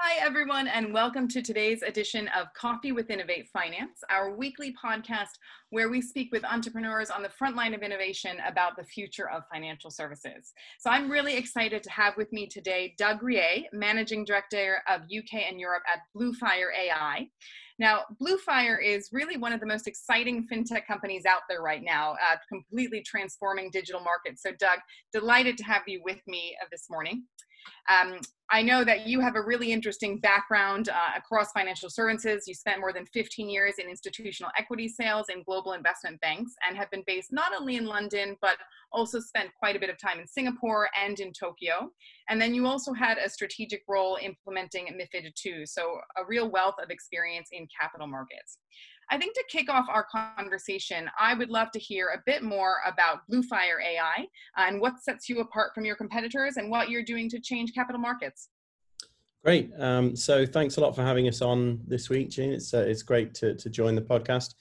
Hi, everyone, and welcome to today's edition of Coffee with Innovate Finance, our weekly podcast where we speak with entrepreneurs on the front line of innovation about the future of financial services. So I'm really excited to have with me today Doug Rie, Managing Director of UK and Europe at Bluefire AI. Now, Bluefire is really one of the most exciting fintech companies out there right now, uh, completely transforming digital markets. So, Doug, delighted to have you with me uh, this morning. Um, I know that you have a really interesting background uh, across financial services. You spent more than 15 years in institutional equity sales in global investment banks and have been based not only in London, but also spent quite a bit of time in Singapore and in Tokyo. And then you also had a strategic role implementing MIFID II, so a real wealth of experience in capital markets. I think to kick off our conversation, I would love to hear a bit more about Bluefire AI and what sets you apart from your competitors and what you're doing to change capital markets. Great. Um, so thanks a lot for having us on this week, Jean. It's, uh, it's great to, to join the podcast.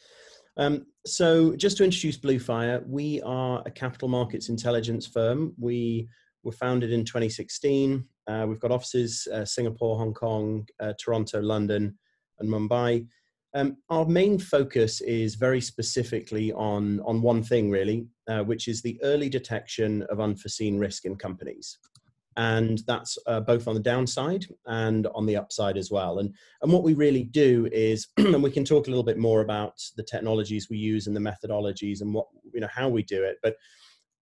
Um, so just to introduce Bluefire, we are a capital markets intelligence firm. We were founded in 2016. Uh, we've got offices uh, Singapore, Hong Kong, uh, Toronto, London, and Mumbai. Um, our main focus is very specifically on, on one thing, really, uh, which is the early detection of unforeseen risk in companies. And that's uh, both on the downside and on the upside as well. And, and what we really do is, and we can talk a little bit more about the technologies we use and the methodologies and what, you know, how we do it. But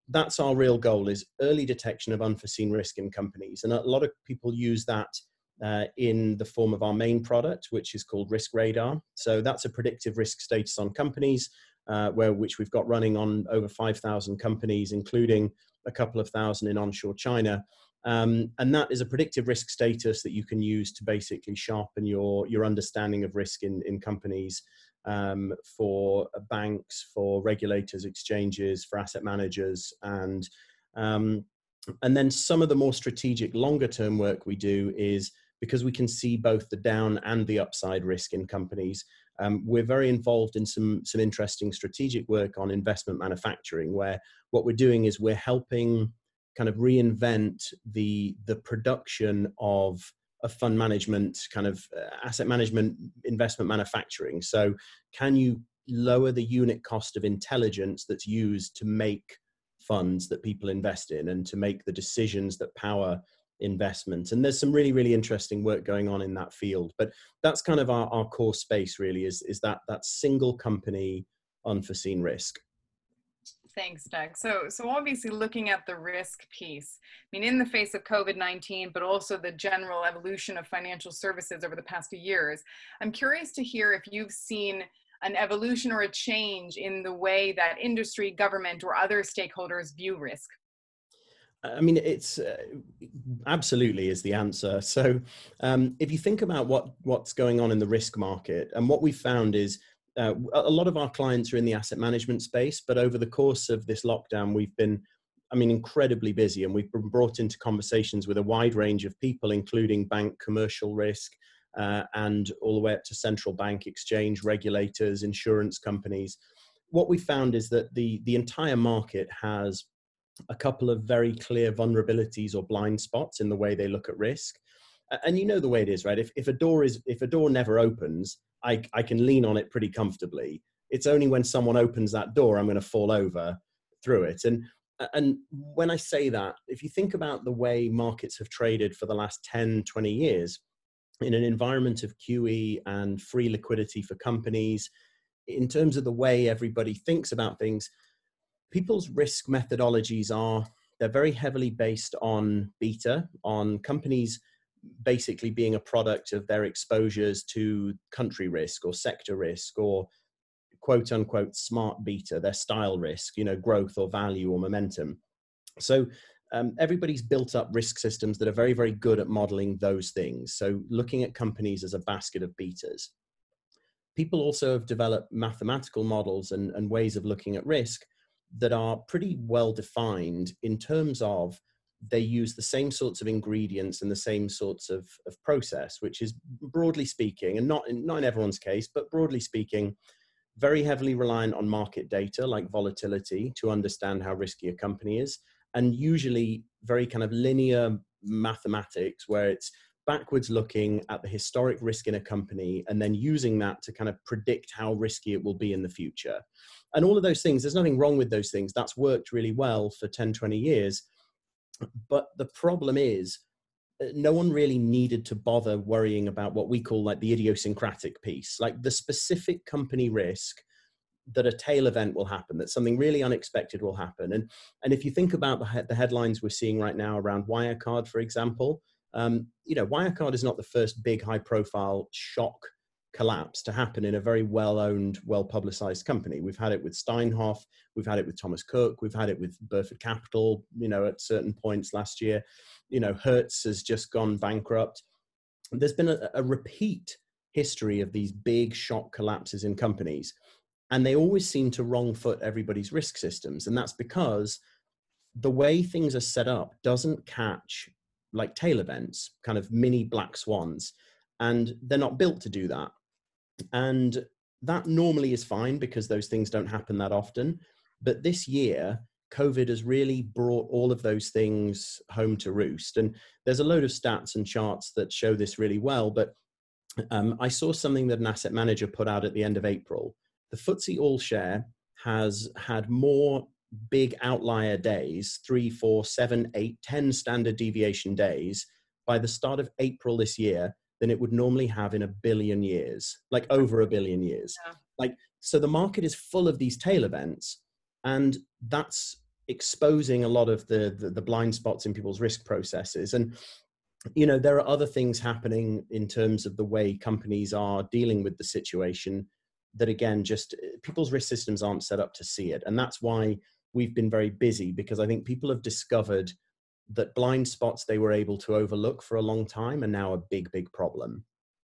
that's our real goal is early detection of unforeseen risk in companies. And a lot of people use that uh, in the form of our main product, which is called Risk Radar. So that's a predictive risk status on companies, uh, where which we've got running on over 5,000 companies, including a couple of thousand in onshore China. Um, and that is a predictive risk status that you can use to basically sharpen your your understanding of risk in in companies um, for banks, for regulators, exchanges, for asset managers, and um, and then some of the more strategic, longer term work we do is because we can see both the down and the upside risk in companies. Um, we're very involved in some some interesting strategic work on investment manufacturing, where what we're doing is we're helping kind of reinvent the the production of a fund management kind of uh, asset management investment manufacturing. So, can you lower the unit cost of intelligence that's used to make funds that people invest in and to make the decisions that power investment. And there's some really really interesting work going on in that field but that's kind of our, our core space really is is that that single company unforeseen risk. Thanks doug. So so obviously looking at the risk piece i mean in the face of covid-19 but also the general evolution of financial services over the past few years i'm curious to hear if you've seen an evolution or a change in the way that industry government or other stakeholders view risk I mean, it's uh, absolutely is the answer. So, um, if you think about what what's going on in the risk market, and what we found is uh, a lot of our clients are in the asset management space, but over the course of this lockdown, we've been, I mean, incredibly busy, and we've been brought into conversations with a wide range of people, including bank commercial risk, uh, and all the way up to central bank, exchange regulators, insurance companies. What we found is that the the entire market has a couple of very clear vulnerabilities or blind spots in the way they look at risk. And you know the way it is right? If, if a door is if a door never opens I, I can lean on it pretty comfortably. It's only when someone opens that door i'm going to fall over through it. And and when i say that if you think about the way markets have traded for the last 10 20 years in an environment of qe and free liquidity for companies in terms of the way everybody thinks about things people's risk methodologies are they're very heavily based on beta, on companies basically being a product of their exposures to country risk or sector risk or quote unquote smart beta, their style risk, you know, growth or value or momentum. So um, everybody's built up risk systems that are very, very good at modeling those things. So looking at companies as a basket of betas. People also have developed mathematical models and, and ways of looking at risk that are pretty well defined in terms of they use the same sorts of ingredients and the same sorts of, of process, which is broadly speaking, and not in, not in everyone's case, but broadly speaking, very heavily reliant on market data like volatility to understand how risky a company is, and usually very kind of linear mathematics where it's backwards looking at the historic risk in a company and then using that to kind of predict how risky it will be in the future. And all of those things, there's nothing wrong with those things. That's worked really well for 10, 20 years. But the problem is, uh, no one really needed to bother worrying about what we call like the idiosyncratic piece, like the specific company risk that a tail event will happen, that something really unexpected will happen. And, and if you think about the, the headlines we're seeing right now around Wirecard, for example, um, you know, Wirecard is not the first big high profile shock collapse to happen in a very well owned, well publicized company. We've had it with Steinhoff, we've had it with Thomas Cook, we've had it with Burford Capital, you know, at certain points last year. You know, Hertz has just gone bankrupt. There's been a, a repeat history of these big shock collapses in companies and they always seem to wrong foot everybody's risk systems and that's because the way things are set up doesn't catch like tail events kind of mini black swans and they're not built to do that. And that normally is fine because those things don't happen that often. But this year covid has really brought all of those things home to roost. And there's a load of stats and charts that show this really well but um, i saw something that an asset manager put out at the end of april. The FTSE All Share has had more big outlier days three, four, seven, eight, ten standard deviation days by the start of April this year than it would normally have in a billion years, like over a billion years. Yeah. Like, so the market is full of these tail events, and that's exposing a lot of the, the, the blind spots in people's risk processes. And you know, there are other things happening in terms of the way companies are dealing with the situation that again just eh, people's risk systems aren't set up to see it and that's why we've been very busy because i think people have discovered that blind spots they were able to overlook for a long time are now a big big problem.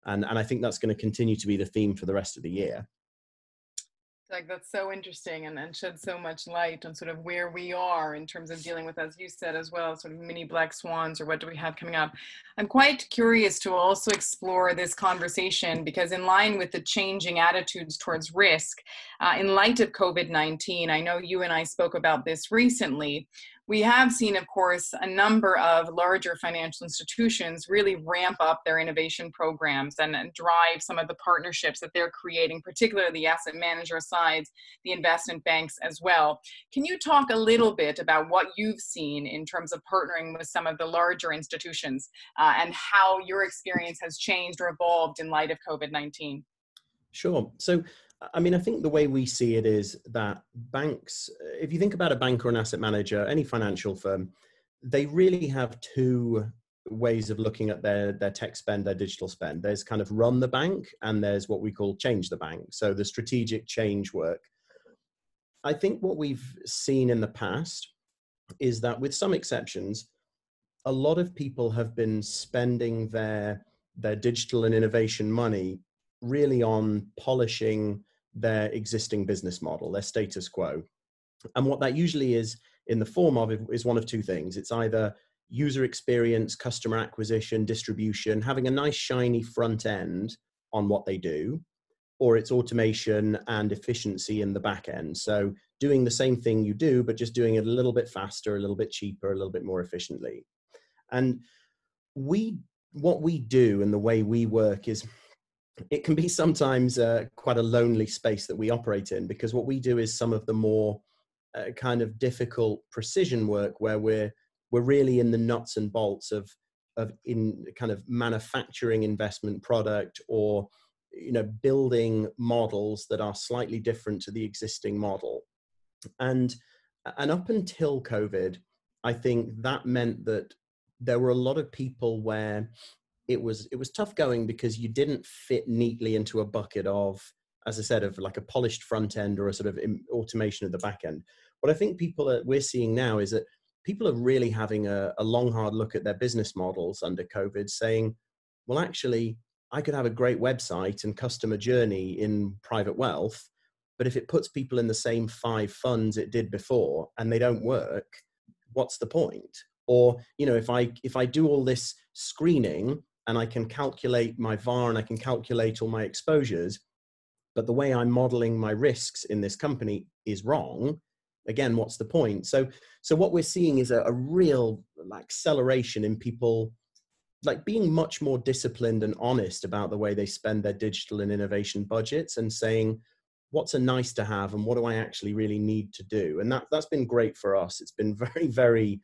And and i think that's going to continue to be the theme for the rest of the year like that's so interesting and, and shed so much light on sort of where we are in terms of dealing with as you said as well sort of mini black swans or what do we have coming up. I'm quite curious to also explore this conversation because in line with the changing attitudes towards risk uh, in light of covid-19 i know you and i spoke about this recently. We have seen, of course, a number of larger financial institutions really ramp up their innovation programs and, and, drive some of the partnerships that they're creating, particularly the asset manager sides, the investment banks as well. Can you talk a little bit about what you've seen in terms of partnering with some of the larger institutions uh, and how your experience has changed or evolved in light of COVID 19? Sure. So I mean, I think the way we see it is that banks, if you think about a bank or an asset manager, any financial firm, they really have two ways of looking at their their tech spend, their digital spend. There's kind of run the bank, and there's what we call change the bank. So the strategic change work. I think what we've seen in the past is that, with some exceptions, a lot of people have been spending their their digital and innovation money really on polishing their existing business model, their status quo. And what that usually is in the form of is one of two things. It's either user experience, customer acquisition, distribution, having a nice shiny front end on what they do, or it's automation and efficiency in the back end. So doing the same thing you do, but just doing it a little bit faster, a little bit cheaper, a little bit more efficiently. And we, what we do and the way we work is it can be sometimes uh, quite a lonely space that we operate in because what we do is some of the more uh, kind of difficult precision work where we're we're really in the nuts and bolts of of in kind of manufacturing investment product or you know building models that are slightly different to the existing model. And and up until covid i think that meant that there were a lot of people where it was it was tough going because you didn't fit neatly into a bucket of as i said of like a polished front end or a sort of automation of the back end. What i think people are we're seeing now is that people are really having a, a long hard look at their business models under covid saying well actually i could have a great website and customer journey in private wealth but if it puts people in the same five funds it did before and they don't work what's the point or you know if i if i do all this screening and I can calculate my VAR and I can calculate all my exposures. But the way I'm modeling my risks in this company is wrong. Again, what's the point? So, so what we're seeing is a, a real acceleration in people like being much more disciplined and honest about the way they spend their digital and innovation budgets and saying what's a nice to have and what do i actually really need to do? And that that's been great for us. It's been very very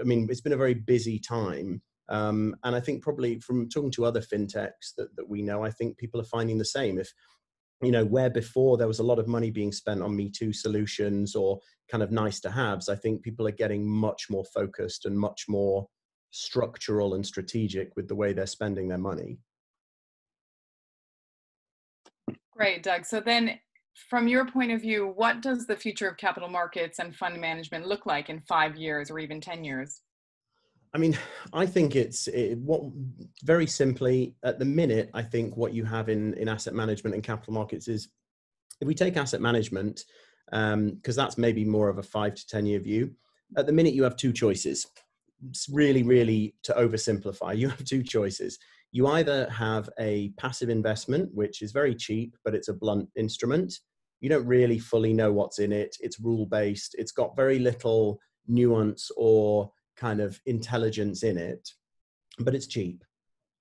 i mean it's been a very busy time. Um, and i think probably from talking to other fintechs that, that we know i think people are finding the same. If you know where before there was a lot of money being spent on me too solutions or kind of nice to haves i think people are getting much more focused and much more structural and strategic with the way they're spending their money. Great, Doug. So then from your point of view, what does the future of capital markets and fund management look like in five years or even 10 years? I mean, I think it's it, what very simply at the minute. I think what you have in in asset management and capital markets is, if we take asset management, because um, that's maybe more of a five to ten year view. At the minute, you have two choices really, really to oversimplify, you have two choices. You either have a passive investment, which is very cheap, but it's a blunt instrument. You don't really fully know what's in it. It's rule based. It's got very little nuance or kind of intelligence in it, but it's cheap.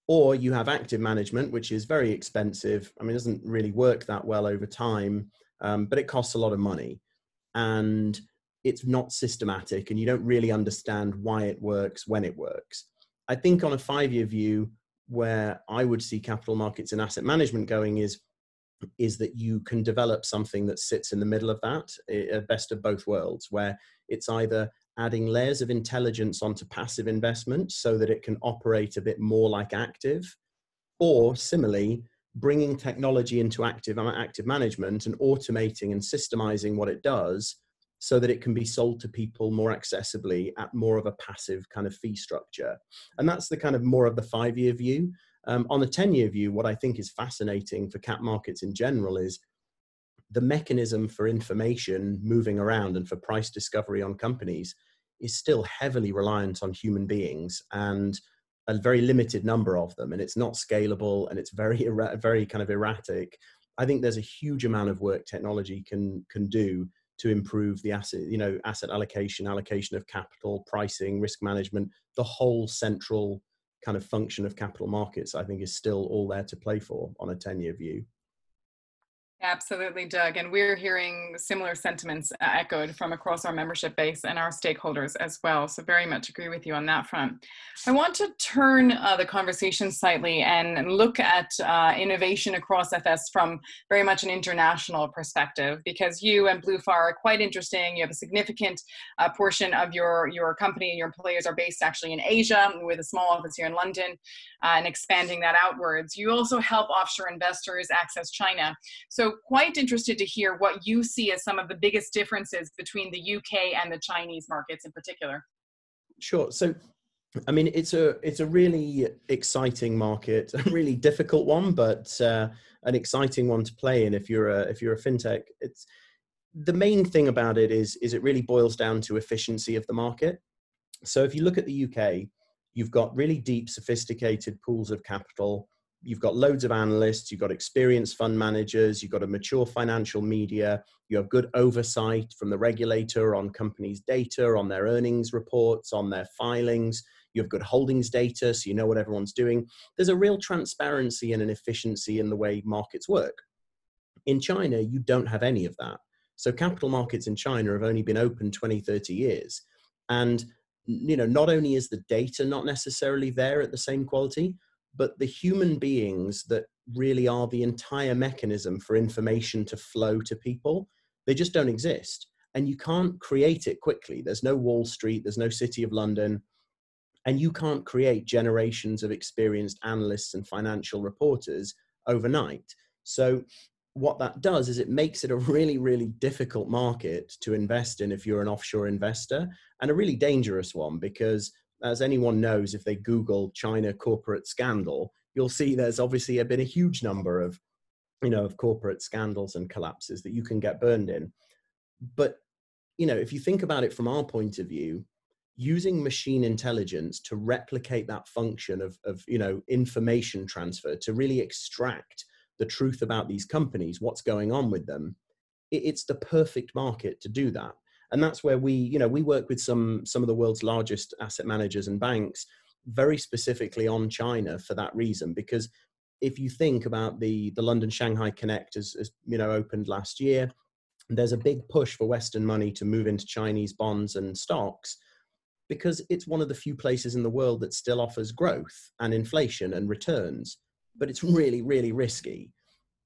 Or you have active management, which is very expensive. I mean, it doesn't really work that well over time, um, but it costs a lot of money. And it's not systematic and you don't really understand why it works when it works. I think on a five year view, where I would see capital markets and asset management going is is that you can develop something that sits in the middle of that, a best of both worlds, where it's either adding layers of intelligence onto passive investments so that it can operate a bit more like active, or similarly, bringing technology into active active management and automating and systemizing what it does so that it can be sold to people more accessibly at more of a passive kind of fee structure. And that's the kind of more of the five year view. Um, on the 10 year view, what I think is fascinating for cap markets in general is the mechanism for information moving around and for price discovery on companies is still heavily reliant on human beings and a very limited number of them and it's not scalable and it's very very kind of erratic i think there's a huge amount of work technology can can do to improve the asset, you know, asset allocation, allocation of capital, pricing, risk management, the whole central kind of function of capital markets, I think is still all there to play for on a 10 year view. Absolutely, Doug. And we're hearing similar sentiments uh, echoed from across our membership base and our stakeholders as well. So, very much agree with you on that front. I want to turn uh, the conversation slightly and look at uh, innovation across FS from very much an international perspective because you and Bluefire are quite interesting. You have a significant uh, portion of your, your company and your employees are based actually in Asia with a small office here in London uh, and expanding that outwards. You also help offshore investors access China. So, quite interested to hear what you see as some of the biggest differences between the UK and the Chinese markets in particular. Sure. So, I mean, it's a it's a really exciting market, a really difficult one, but uh, an exciting one to play in if you're a if you're a fintech. It's the main thing about it is is it really boils down to efficiency of the market. So if you look at the UK, you've got really deep, sophisticated pools of capital you've got loads of analysts, you've got experienced fund managers, you've got a mature financial media, you have good oversight from the regulator on companies' data, on their earnings reports, on their filings. You have good holdings data, so you know what everyone's doing. There's a real transparency and an efficiency in the way markets work. In China, you don't have any of that. So capital markets in China have only been open 20, 30 years. And you know, not only is the data not necessarily there at the same quality, but the human beings that really are the entire mechanism for information to flow to people, they just don't exist. And you can't create it quickly. There's no Wall Street, there's no City of London, and you can't create generations of experienced analysts and financial reporters overnight. So, what that does is it makes it a really, really difficult market to invest in if you're an offshore investor, and a really dangerous one because as anyone knows, if they Google China corporate scandal, you'll see there's obviously been a huge number of, you know, of corporate scandals and collapses that you can get burned in. But, you know, if you think about it from our point of view, using machine intelligence to replicate that function of, of you know, information transfer to really extract the truth about these companies, what's going on with them, it's the perfect market to do that and that's where we you know we work with some some of the world's largest asset managers and banks very specifically on China for that reason. Because if you think about the the London Shanghai Connect as, as you know opened last year, there's a big push for Western money to move into Chinese bonds and stocks because it's one of the few places in the world that still offers growth and inflation and returns, but it's really, really risky.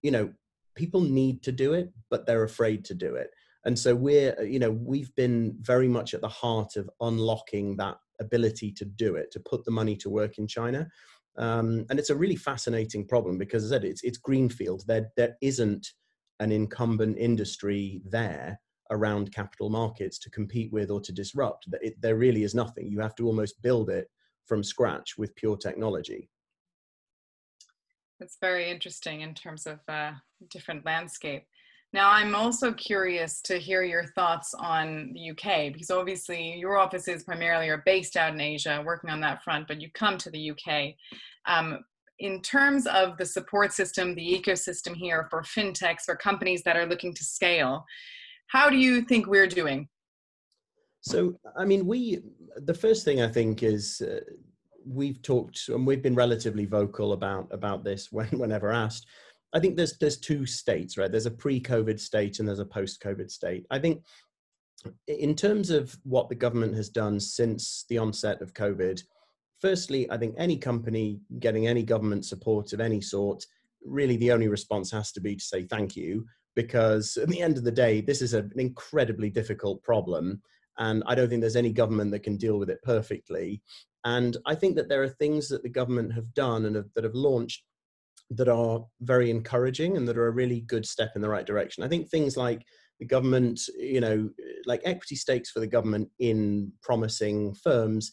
You know, people need to do it, but they're afraid to do it. And so we're, you know, we've been very much at the heart of unlocking that ability to do it, to put the money to work in China. Um, and it's a really fascinating problem because, as I said, it's, it's greenfield. There, there isn't an incumbent industry there around capital markets to compete with or to disrupt. It, there really is nothing. You have to almost build it from scratch with pure technology. That's very interesting in terms of uh, different landscape. Now, I'm also curious to hear your thoughts on the UK because obviously your offices primarily are based out in Asia, working on that front, but you come to the UK. Um, in terms of the support system, the ecosystem here for fintechs, for companies that are looking to scale, how do you think we're doing? So, I mean, we, the first thing I think is uh, we've talked and we've been relatively vocal about, about this when, whenever asked. I think there's, there's two states, right? There's a pre-COVID state and there's a post-COVID state. I think in terms of what the government has done since the onset of COVID, firstly, I think any company getting any government support of any sort, really the only response has to be to say thank you because at the end of the day, this is an incredibly difficult problem. And I don't think there's any government that can deal with it perfectly. And I think that there are things that the government have done and have, that have launched that are very encouraging and that are a really good step in the right direction. I think things like the government, you know, like equity stakes for the government in promising firms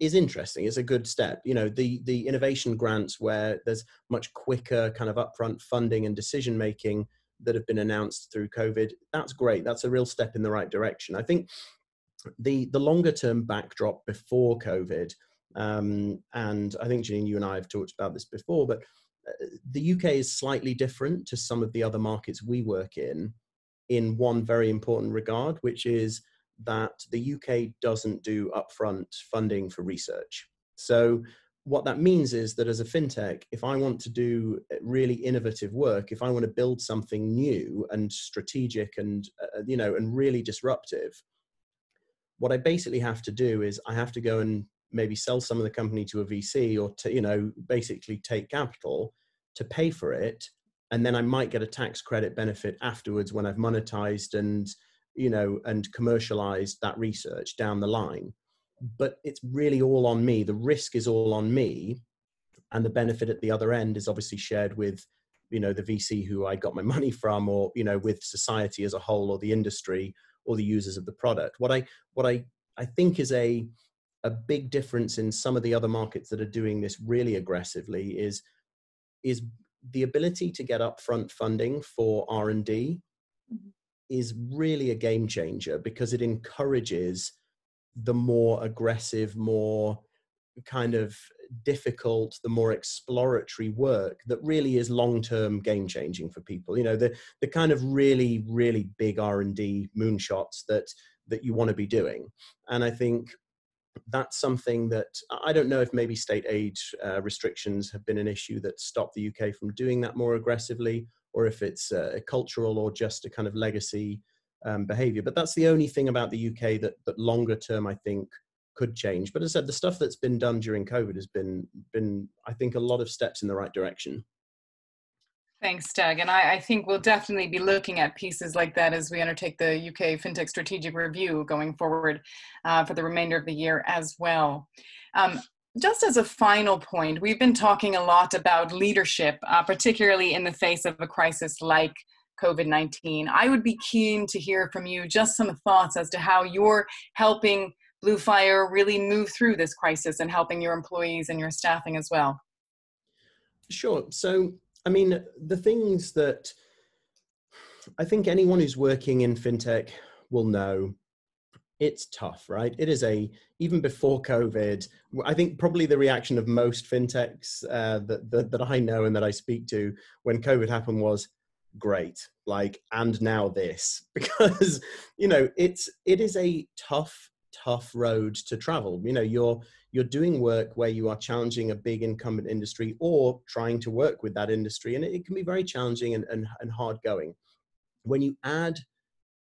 is interesting. It's a good step. You know, the the innovation grants where there's much quicker kind of upfront funding and decision making that have been announced through COVID. That's great. That's a real step in the right direction. I think the the longer term backdrop before COVID, um, and I think Janine, you and I have talked about this before, but the UK is slightly different to some of the other markets we work in, in one very important regard, which is that the UK doesn't do upfront funding for research. So what that means is that as a fintech, if I want to do really innovative work, if I want to build something new and strategic and uh, you know and really disruptive, what I basically have to do is I have to go and maybe sell some of the company to a VC or to you know basically take capital to pay for it, and then I might get a tax credit benefit afterwards when I've monetized and you know and commercialized that research down the line but it's really all on me. The risk is all on me, and the benefit at the other end is obviously shared with you know the VC who I got my money from, or you know with society as a whole, or the industry, or the users of the product. What I what I I think is a a big difference in some of the other markets that are doing this really aggressively is is the ability to get upfront funding for R&D mm-hmm. is really a game changer because it encourages the more aggressive, more kind of difficult, the more exploratory work that really is long-term game changing for people. You know, the the kind of really, really big R and D moonshots that that you want to be doing. And I think that's something that I don't know if maybe state aid uh, restrictions have been an issue that stopped the UK from doing that more aggressively, or if it's uh, cultural or just a kind of legacy um, behavior. But that's the only thing about the UK that that longer term I think could change. But as I said, the stuff that's been done during COVID has been been I think a lot of steps in the right direction. Thanks, Doug. And I, I, think we'll definitely be looking at pieces like that as we undertake the UK FinTech Strategic Review going forward uh, for the remainder of the year as well. Um, just as a final point, we've been talking a lot about leadership, uh, particularly in the face of a crisis like COVID 19. I would be keen to hear from you just some thoughts as to how you're helping Bluefire really move through this crisis and helping your employees and your staffing as well. Sure. So, I mean, the things that I think anyone who's working in fintech will know it's tough, right? It is a even before COVID. I think probably the reaction of most fintechs uh, that, that, that I know and that I speak to when COVID happened was, great like and now this because you know it's it is a tough tough road to travel. You know, you're you're doing work where you are challenging a big incumbent industry or trying to work with that industry, and it, it can be very challenging and, and, and hard going. When you add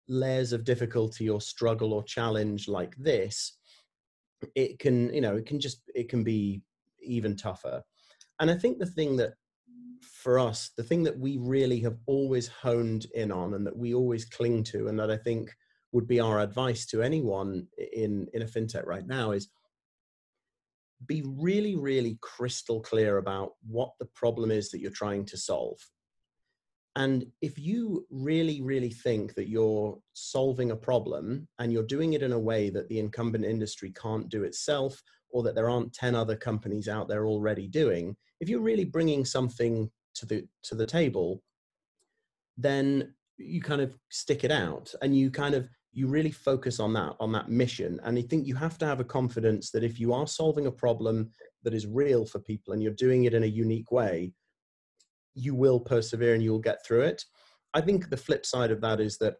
layers of difficulty or struggle or challenge like this, it can, you know, it can just it can be even tougher. And I think the thing that for us, the thing that we really have always honed in on and that we always cling to, and that I think would be our advice to anyone in, in a fintech right now is be really, really crystal clear about what the problem is that you're trying to solve. And if you really, really think that you're solving a problem and you're doing it in a way that the incumbent industry can't do itself or that there aren't 10 other companies out there already doing, if you're really bringing something to the to the table, then you kind of stick it out and you kind of you really focus on that on that mission. And i think you have to have a confidence that if you are solving a problem that is real for people and you're doing it in a unique way you will persevere and you'll get through it. I think the flip side of that is that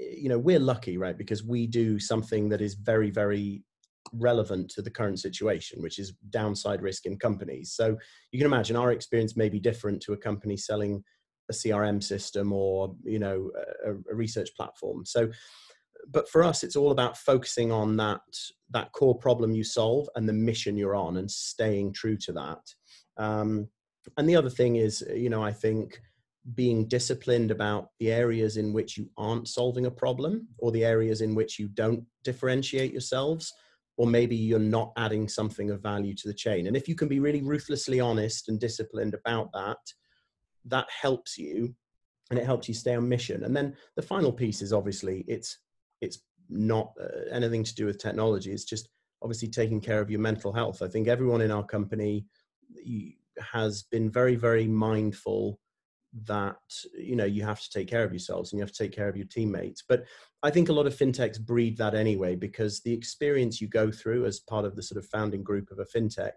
eh, you know we're lucky right? Because we do something that is very very relevant to the current situation, which is downside risk in companies. So you can imagine our experience may be different to a company selling a CRM system or you know a, a research platform. So, but for us, it's all about focusing on that that core problem you solve and the mission you're on, and staying true to that. Um, and the other thing is, you know, I think being disciplined about the areas in which you aren't solving a problem or the areas in which you don't differentiate yourselves or maybe you're not adding something of value to the chain. And if you can be really ruthlessly honest and disciplined about that, that helps you and it helps you stay on mission. And then the final piece is obviously it's it's not uh, anything to do with technology. It's just obviously taking care of your mental health. I think everyone in our company has been very very mindful that you know you have to take care of yourselves and you have to take care of your teammates but i think a lot of fintechs breed that anyway because the experience you go through as part of the sort of founding group of a fintech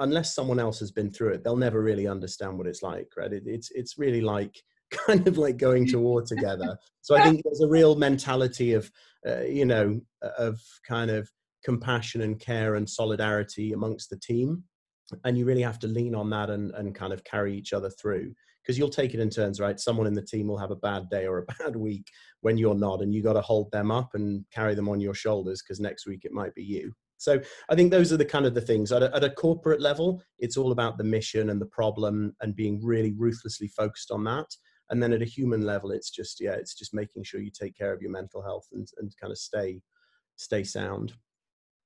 unless someone else has been through it they'll never really understand what it's like right it, it's it's really like kind of like going to war together so i think there's a real mentality of uh, you know of kind of compassion and care and solidarity amongst the team and you really have to lean on that and, and kind of carry each other through because you'll take it in turns, right? Someone in the team will have a bad day or a bad week when you're not, and you got to hold them up and carry them on your shoulders because next week it might be you. So I think those are the kind of the things at a, at a corporate level. It's all about the mission and the problem and being really ruthlessly focused on that. And then at a human level, it's just yeah, it's just making sure you take care of your mental health and, and kind of stay stay sound.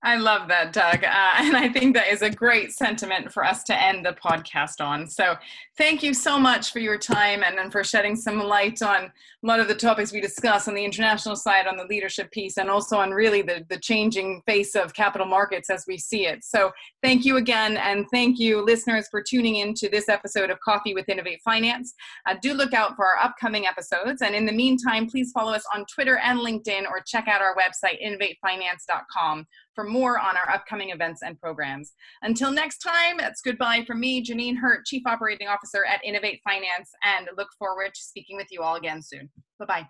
I love that, Doug. Uh, and I think that is a great sentiment for us to end the podcast on. So, thank you so much for your time and, and for shedding some light on a lot of the topics we discuss on the international side, on the leadership piece, and also on really the, the changing face of capital markets as we see it. So, thank you again. And thank you, listeners, for tuning in to this episode of Coffee with Innovate Finance. Uh, do look out for our upcoming episodes. And in the meantime, please follow us on Twitter and LinkedIn or check out our website, innovatefinance.com for more on our upcoming events and programs. Until next time, it's goodbye from me, Janine Hirt, Chief Operating Officer at Innovate Finance, and look forward to speaking with you all again soon. Bye bye.